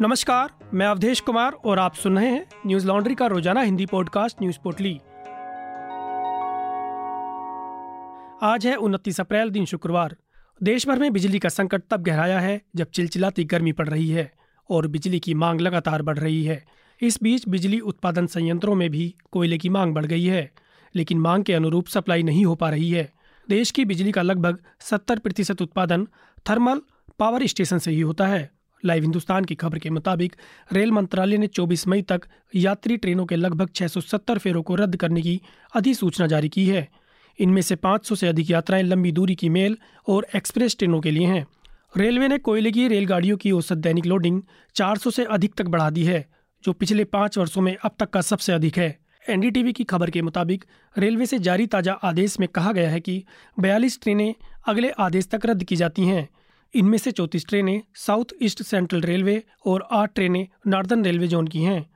नमस्कार, मैं अवधेश कुमार और आप सुन रहे हैं न्यूज़ लॉन्ड्री का रोज़ाना हिंदी पॉडकास्ट न्यूज़ पोटली आज है उनतीस अप्रैल, दिन शुक्रवार। देश भर में बिजली का संकट तब गहराया है जब चिलचिलाती गर्मी पड़ रही है और बिजली की मांग लगातार बढ़ रही है। इस बीच बिजली उत्पादन संयंत्रों में भी कोयले की मांग बढ़ गई है, लेकिन मांग के अनुरूप सप्लाई नहीं हो पा रही है। देश की बिजली का लगभग सत्तर प्रतिशत उत्पादन थर्मल पावर स्टेशन से ही होता है। लाइव हिंदुस्तान की खबर के मुताबिक, रेल मंत्रालय ने 24 मई तक यात्री ट्रेनों के लगभग 670 फेरों को रद्द करने की अधिसूचना जारी की है। इनमें से 500 से अधिक यात्राएँ लंबी दूरी की मेल और एक्सप्रेस ट्रेनों के लिए हैं। रेलवे ने कोयले की रेलगाड़ियों की औसत दैनिक लोडिंग 400 से अधिक तक बढ़ा दी है, जो पिछले पाँच वर्षों में अब तक का सबसे अधिक है। एनडीटीवी की खबर के मुताबिक, रेलवे से जारी ताज़ा आदेश में कहा गया है कि बयालीस ट्रेनें अगले आदेश तक रद्द की जाती हैं। इनमें से चौंतीस ट्रेनें साउथ ईस्ट सेंट्रल रेलवे और आठ ट्रेनें नॉर्दर्न रेलवे जोन की हैं।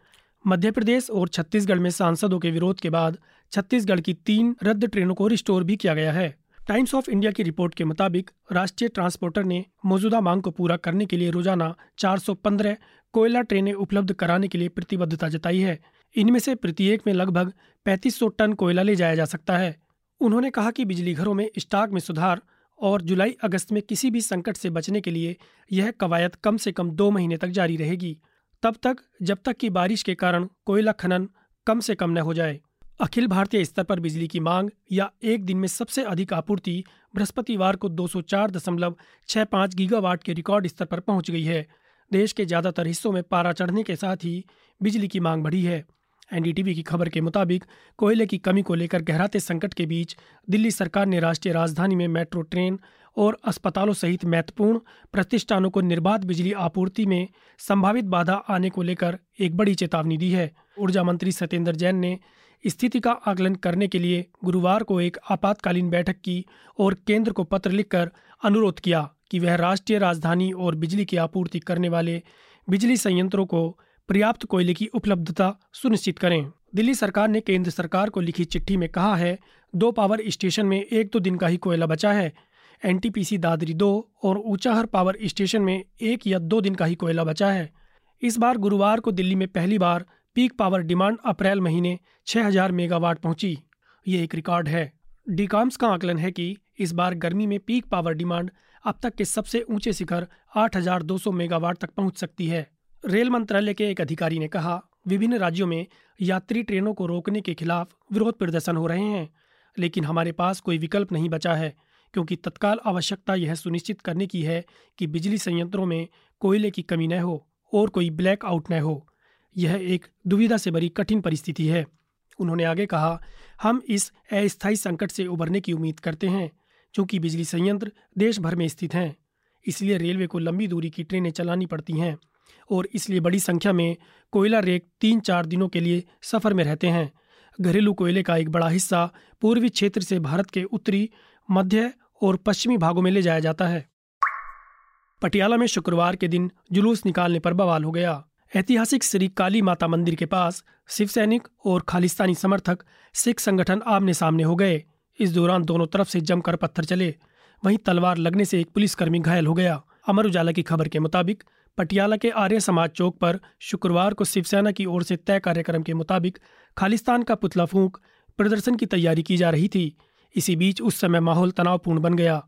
मध्य प्रदेश और छत्तीसगढ़ में सांसदों के विरोध के बाद छत्तीसगढ़ की तीन रद्द ट्रेनों को रिस्टोर भी किया गया है। टाइम्स ऑफ़ इंडिया की रिपोर्ट के मुताबिक राष्ट्रीय ट्रांसपोर्टर ने मौजूदा मांग को पूरा करने के लिए रोज़ाना 415 कोयला ट्रेनें उपलब्ध कराने के लिए प्रतिबद्धता जताई है। इनमें से प्रत्येक में लगभग 3500 टन कोयला ले जाया जा सकता है। उन्होंने कहा कि बिजली घरों में स्टॉक में सुधार और जुलाई अगस्त में किसी भी संकट से बचने के लिए यह कवायद कम से कम दो महीने तक जारी रहेगी। तब तक, जब तक कि बारिश के कारण कोयला खनन कम से कम न हो जाए। अखिल भारतीय स्तर पर बिजली की मांग या एक दिन में सबसे अधिक आपूर्ति बृहस्पतिवार को 204.65 गीगावाट के रिकॉर्ड स्तर पर पहुँच गई है। देश के ज़्यादातर हिस्सों में पारा चढ़ने के साथ ही बिजली की मांग बढ़ी है। एनडीटीवी की खबर के मुताबिक, कोयले की कमी को लेकर गहराते संकट के बीच दिल्ली सरकार ने राष्ट्रीय राजधानी में मेट्रो, ट्रेन और अस्पतालों सहित महत्वपूर्ण प्रतिष्ठानों को निर्बाध बिजली आपूर्ति में संभावित बाधा आने को लेकर एक बड़ी चेतावनी दी है। ऊर्जा मंत्री सत्येंद्र जैन ने स्थिति का आकलन करने के लिए गुरुवार को एक आपातकालीन बैठक की और केंद्र को पत्र लिखकर अनुरोध किया कि वह राष्ट्रीय राजधानी और बिजली की आपूर्ति करने वाले बिजली संयंत्रों को पर्याप्त कोयले की उपलब्धता सुनिश्चित करें। दिल्ली सरकार ने केंद्र सरकार को लिखी चिट्ठी में कहा है, दो पावर स्टेशन में एक दो दिन का ही कोयला बचा है। एनटीपीसी दादरी दो और ऊंचाहर पावर स्टेशन में एक या दो दिन का ही कोयला बचा है। इस बार गुरुवार को दिल्ली में पहली बार पीक पावर डिमांड अप्रैल महीने 6000 मेगावाट पहुँची। ये एक रिकॉर्ड है। डीकॉम्स का आकलन है कि इस बार गर्मी में पीक पावर डिमांड अब तक के सबसे ऊँचे शिखर 8200 मेगावाट तक पहुँच सकती है। रेल मंत्रालय के एक अधिकारी ने कहा, विभिन्न राज्यों में यात्री ट्रेनों को रोकने के खिलाफ विरोध प्रदर्शन हो रहे हैं, लेकिन हमारे पास कोई विकल्प नहीं बचा है, क्योंकि तत्काल आवश्यकता यह सुनिश्चित करने की है कि बिजली संयंत्रों में कोयले की कमी न हो और कोई ब्लैक आउट न हो। यह एक दुविधा से भरी कठिन परिस्थिति है। उन्होंने आगे कहा, हम इस अस्थायी संकट से उबरने की उम्मीद करते हैं, क्योंकि बिजली संयंत्र देश भर में स्थित हैं, इसलिए रेलवे को लंबी दूरी की ट्रेनें चलानी पड़ती हैं। और इसलिए बड़ी संख्या में कोयला रेक तीन चार दिनों के लिए सफ़र में रहते हैं। घरेलू कोयले का एक बड़ा हिस्सा पूर्वी क्षेत्र से भारत के उत्तरी, मध्य और पश्चिमी भागों में ले जाया जाता है। पटियाला में शुक्रवार के दिन जुलूस निकालने पर बवाल हो गया। ऐतिहासिक श्री काली माता मंदिर के पास शिव सैनिक और खालिस्तानी समर्थक, सिख संगठन आमने सामने हो गए। इस दौरान दोनों तरफ़ से जमकर पत्थर चले। वहीं तलवार लगने से एक पुलिसकर्मी घायल हो गया। अमर उजाला की खबर के मुताबिक पटियाला के आर्य समाज चौक पर शुक्रवार को शिवसेना की ओर से तय कार्यक्रम के मुताबिक खालिस्तान का पुतला फूंक प्रदर्शन की तैयारी की जा रही थी। इसी बीच उस समय माहौल तनावपूर्ण बन गया।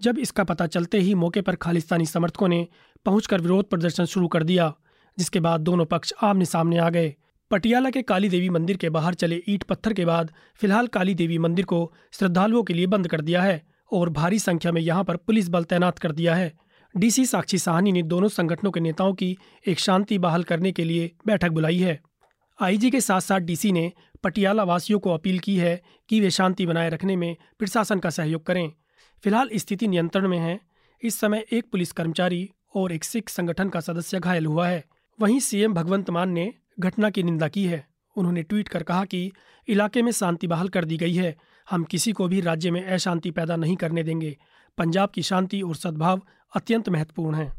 जब इसका पता चलते ही मौके पर खालिस्तानी समर्थकों ने पहुंचकर विरोध प्रदर्शन शुरू कर दिया, जिसके बाद दोनों पक्ष आमने सामने आ गए। पटियाला के काली देवी मंदिर के बाहर चले ईट पत्थर के बाद फ़िलहाल काली देवी मंदिर को श्रद्धालुओं के लिए बंद कर दिया है और भारी संख्या में यहाँ पर पुलिस बल तैनात कर दिया है। डीसी साक्षी साहनी ने दोनों संगठनों के नेताओं की एक शांति बहाल करने के लिए बैठक बुलाई है। आईजी के साथ साथ डीसी ने पटियाला वासियों को अपील की है कि वे शांति बनाए रखने में प्रशासन का सहयोग करें। फ़िलहाल स्थिति नियंत्रण में है। इस समय एक पुलिस कर्मचारी और एक सिख संगठन का सदस्य घायल हुआ है। वहीं सीएम भगवंत मान ने घटना की निंदा की है। उन्होंने ट्वीट कर कहा कि इलाके में शांति बहाल कर दी गई है। हम किसी को भी राज्य में अशांति पैदा नहीं करने देंगे। पंजाब की शांति और सद्भाव अत्यंत महत्वपूर्ण है।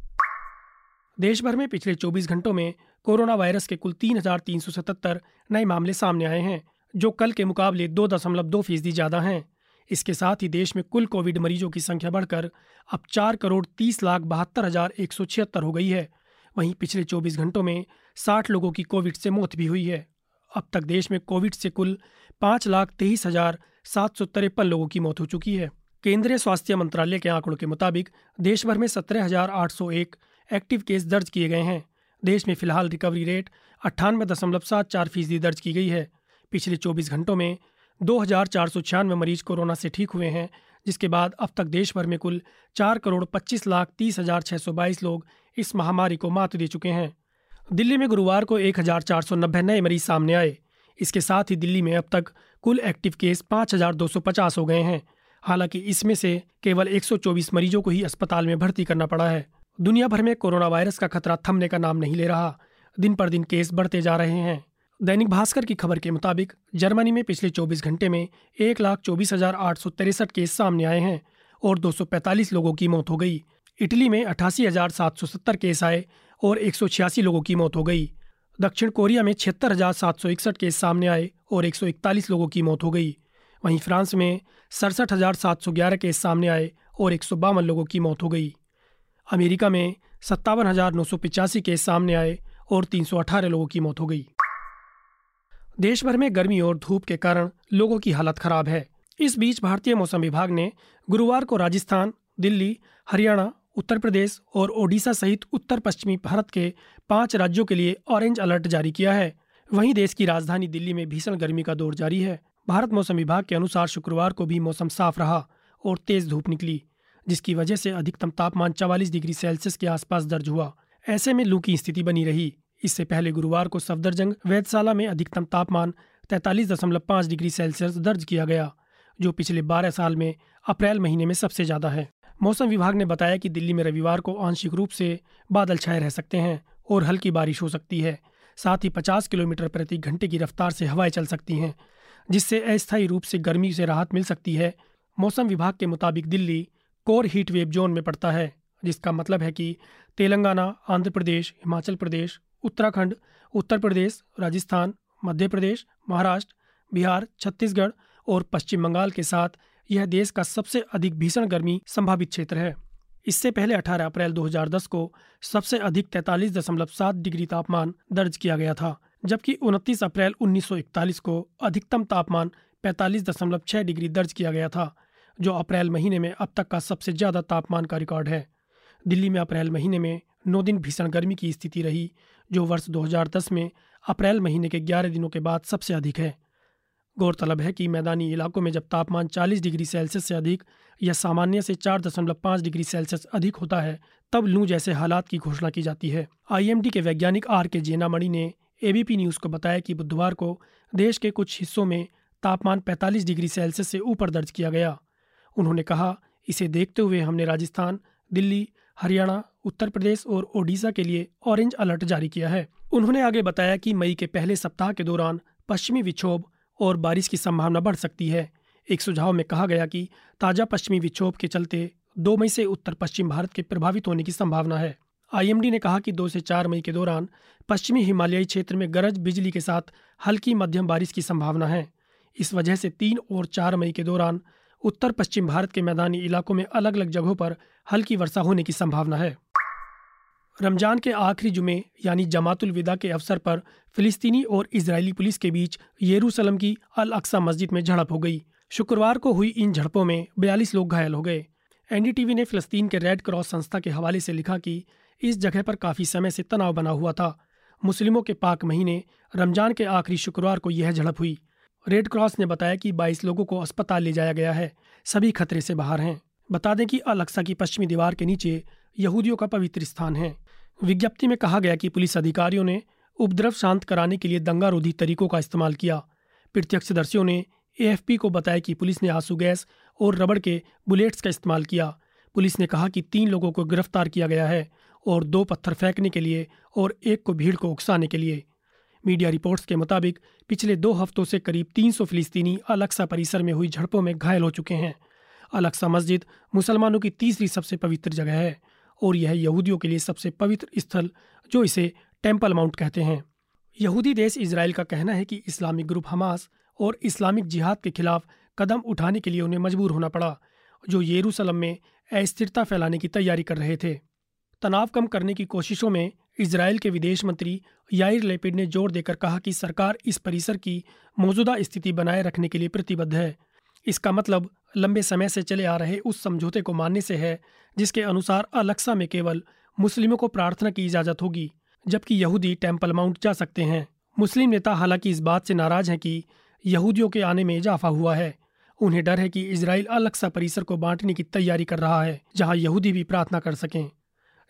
देश भर में पिछले 24 घंटों में कोरोना वायरस के कुल तीन हज़ार तीन सौ सतहत्तर नए मामले सामने आए हैं, जो कल के मुकाबले दो दशमलव दो फ़ीसदी ज़्यादा हैं। इसके साथ ही देश में कुल कोविड मरीजों की संख्या बढ़कर अब चार करोड़ तीस लाख बहत्तर हज़ार एक सौ छिहत्तर हो गई है। वहीं पिछले 24 घंटों में 60 लोगों की कोविड से मौत भी हुई है। अब तक देश में कोविड से कुल पाँच लाख तेईस हज़ार सात सौ तिरपन लोगों की मौत हो चुकी है। केंद्रीय स्वास्थ्य मंत्रालय के आंकड़ों के मुताबिक देश भर में सत्रह एक्टिव केस दर्ज किए गए हैं। देश में फ़िलहाल रिकवरी रेट अट्ठानवे दशमलव सात चार फ़ीसदी दर्ज की गई है। पिछले चौबीस घंटों में दो हज़ार चार सौ छियानवे मरीज़ कोरोना से ठीक हुए हैं, जिसके बाद अब तक देश भर में कुल चार करोड़ पच्चीस लाख तीस हज़ार छः सौ बाईस लोग इस महामारी को मात दे चुके हैं। दिल्ली में गुरुवार को एक हज़ार चार सौ नब्बे नए मरीज़ सामने आए। इसके साथ ही दिल्ली में अब तक कुल एक्टिव केस पाँच हज़ार दो सौ पचास हो गए हैं। हालाँकि इसमें से केवल 124 मरीजों को ही अस्पताल में भर्ती करना पड़ा है। दुनिया भर में कोरोना वायरस का खतरा थमने का नाम नहीं ले रहा। दिन पर दिन केस बढ़ते जा रहे हैं। दैनिक भास्कर की खबर के मुताबिक, जर्मनी में पिछले 24 घंटे में एक लाख चौबीस हज़ार आठ सौ तिरसठ केस सामने आए हैं और 245 लोगों की मौत हो गई। इटली में अठासी हज़ार सात सौ सत्तर केस आए और एक सौ छियासी लोगों की मौत हो गई। दक्षिण कोरिया में छिहत्तर हज़ार सात सौ इकसठ केस सामने आए और एक सौ इकतालीस लोगों की मौत हो गई। वहीं फ्रांस में सड़सठ हज़ार सात सौ ग्यारह केस सामने आए और एक सौ बावन लोगों की मौत हो गई। अमेरिका में सत्तावन हज़ार नौ सौ पिचासी केस सामने आए और तीन सौ अठारह लोगों की मौत हो गई। देश भर में गर्मी और धूप के कारण लोगों की हालत खराब है। इस बीच भारतीय मौसम विभाग ने गुरुवार को राजस्थान, दिल्ली, हरियाणा, उत्तर प्रदेश और ओडिशा सहित उत्तर पश्चिमी भारत के पाँच राज्यों के लिए ऑरेंज अलर्ट जारी किया है। वहीं देश की राजधानी दिल्ली में भीषण गर्मी का दौर जारी है। भारत मौसम विभाग के अनुसार शुक्रवार को भी मौसम साफ़ रहा और तेज धूप निकली, जिसकी वजह से अधिकतम तापमान चवालीस डिग्री सेल्सियस के आसपास दर्ज हुआ। ऐसे में लू की स्थिति बनी रही। इससे पहले गुरुवार को सफदरजंग, वैधशाला में अधिकतम तापमान तैतालीस दशमलव पाँच डिग्री सेल्सियस दर्ज किया गया, जो पिछले बारह साल में अप्रैल महीने में सबसे ज़्यादा है। मौसम विभाग ने बताया कि दिल्ली में रविवार को आंशिक रूप से बादल छाए रह सकते हैं और हल्की बारिश हो सकती है। साथ ही 50 किलोमीटर प्रति घंटे की रफ्तार से हवाएँ चल सकती हैं। जिससे अस्थायी रूप से गर्मी से राहत मिल सकती है। मौसम विभाग के मुताबिक Delhi core heat wave zone में पड़ता है, जिसका मतलब है कि तेलंगाना, आंध्र प्रदेश, हिमाचल प्रदेश, उत्तराखंड, उत्तर प्रदेश, राजस्थान, मध्य प्रदेश, महाराष्ट्र, बिहार, छत्तीसगढ़ और पश्चिम बंगाल के साथ यह देश का सबसे अधिक भीषण गर्मी संभावित क्षेत्र है। इससे पहले 18 अप्रैल 2010 को सबसे अधिक तैतालीस दशमलव सात डिग्री तापमान दर्ज किया गया था। जबकि 29 अप्रैल 1941 को अधिकतम तापमान पैंतालीस दशमलव छः डिग्री दर्ज किया गया था, जो अप्रैल महीने में अब तक का सबसे ज़्यादा तापमान का रिकॉर्ड है। दिल्ली में अप्रैल महीने में नौ दिन भीषण गर्मी की स्थिति रही, जो वर्ष 2010 में अप्रैल महीने के 11 दिनों के बाद सबसे अधिक है। गौरतलब है कि मैदानी इलाकों में जब तापमान 40 डिग्री सेल्सियस से अधिक या सामान्य से चार दशमलव पाँच डिग्री सेल्सियस अधिक होता है, तब लू जैसे हालात की घोषणा की जाती है। आईएमडी के वैज्ञानिक आर के जेनामणि ने एबीपी न्यूज़ को बताया कि बुधवार को देश के कुछ हिस्सों में तापमान 45 डिग्री सेल्सियस से ऊपर दर्ज किया गया। उन्होंने कहा, इसे देखते हुए हमने राजस्थान, दिल्ली, हरियाणा, उत्तर प्रदेश और ओडिशा के लिए ऑरेंज अलर्ट जारी किया है। उन्होंने आगे बताया कि मई के पहले सप्ताह के दौरान पश्चिमी विक्षोभ और बारिश की संभावना बढ़ सकती है। एक सुझाव में कहा गया कि ताज़ा पश्चिमी विक्षोभ के चलते दो मई से उत्तर पश्चिम भारत के प्रभावित होने की संभावना है। आईएमडी ने कहा कि दो से चार मई के दौरान पश्चिमी हिमालयी क्षेत्र में गरज बिजली के साथ हल्की मध्यम बारिश की संभावना है। इस वजह से तीन और चार मई के दौरान उत्तर पश्चिम भारत के मैदानी इलाकों में अलग अलग जगहों पर हल्की वर्षा होने की संभावना है। रमज़ान के आखिरी जुमे, यानी जमातुल विदा के अवसर पर फिलिस्तीनी और इजरायली पुलिस के बीच येरूसलम की अल अक्सा मस्जिद में झड़प हो गई। शुक्रवार को हुई इन झड़पों में बयालीस लोग घायल हो गए। एनडीटीवी ने फिलिस्तीन के रेड क्रॉस संस्था के हवाले से लिखा कि इस जगह पर काफ़ी समय से तनाव बना हुआ था। मुस्लिमों के पाक महीने, रमज़ान के आखिरी शुक्रवार को यह झड़प हुई। रेड क्रॉस ने बताया कि 22 लोगों को अस्पताल ले जाया गया है। सभी खतरे से बाहर हैं। बता दें कि अलक्सा की पश्चिमी दीवार के नीचे यहूदियों का पवित्र स्थान है। विज्ञप्ति में कहा गया कि पुलिस अधिकारियों ने उपद्रव शांत कराने के लिए दंगारोधी तरीकों का इस्तेमाल किया। प्रत्यक्षदर्शियों ने एएफपी को बताया कि पुलिस ने आँसू, गैस और रबड़ के बुलेट्स का इस्तेमाल किया। पुलिस ने कहा कि तीन लोगों को गिरफ़्तार किया गया है। और दो पत्थर फेंकने के लिए और एक को भीड़ को उकसाने के लिए। मीडिया रिपोर्ट्स के मुताबिक, पिछले दो हफ्तों से करीब 300 फिलिस्तीनी अलक्सा परिसर में हुई झड़पों में घायल हो चुके हैं। अलक्सा मस्जिद मुसलमानों की तीसरी सबसे पवित्र जगह है और यह यहूदियों के लिए सबसे पवित्र स्थल, जो इसे टेंपल माउंट कहते हैं। यहूदी देश इसराइल का कहना है कि इस्लामिक ग्रुप हमास और इस्लामिक जिहाद के खिलाफ कदम उठाने के लिए उन्हें मजबूर होना पड़ा, जो येरूसलम में अस्थिरता फैलाने की तैयारी कर रहे थे। तनाव कम करने की कोशिशों में इसराइल के विदेश मंत्री याइर लेपिड ने ज़ोर देकर कहा कि सरकार इस परिसर की मौजूदा स्थिति बनाए रखने के लिए प्रतिबद्ध है। इसका मतलब लंबे समय से चले आ रहे उस समझौते को मानने से है, जिसके अनुसार अलक्सा में केवल मुस्लिमों को प्रार्थना की इजाज़त होगी, जबकि यहूदी टेंपल माउंट जा सकते हैं। मुस्लिम नेता हालाँकि इस बात से नाराज़ हैं कि यहूदियों के आने में इजाफा हुआ है। उन्हें डर है कि इसराइल अलक्सा परिसर को बांटने की तैयारी कर रहा है, जहाँ यहूदी भी प्रार्थना कर सकें।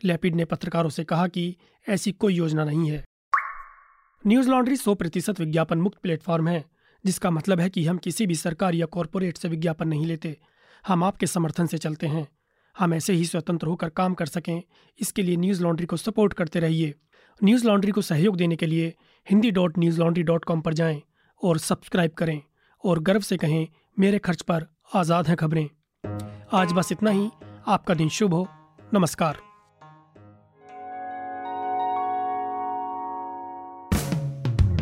लेपिड ने पत्रकारों से कहा कि ऐसी कोई योजना नहीं है। न्यूज़ लॉन्ड्री सौ प्रतिशत विज्ञापन मुक्त प्लेटफॉर्म है, जिसका मतलब है कि हम किसी भी सरकार या कॉरपोरेट से विज्ञापन नहीं लेते। हम आपके समर्थन से चलते हैं। हम ऐसे ही स्वतंत्र होकर काम कर सकें। इसके लिए न्यूज़ लॉन्ड्री को सपोर्ट करते रहिए। न्यूज़ लॉन्ड्री को सहयोग देने के लिए Hindi dot Newslaundry dot com पर जाएँ और सब्सक्राइब करें और गर्व से कहें, मेरे खर्च पर आज़ाद हैं खबरें। आज बस इतना ही। आपका दिन शुभ हो। नमस्कार।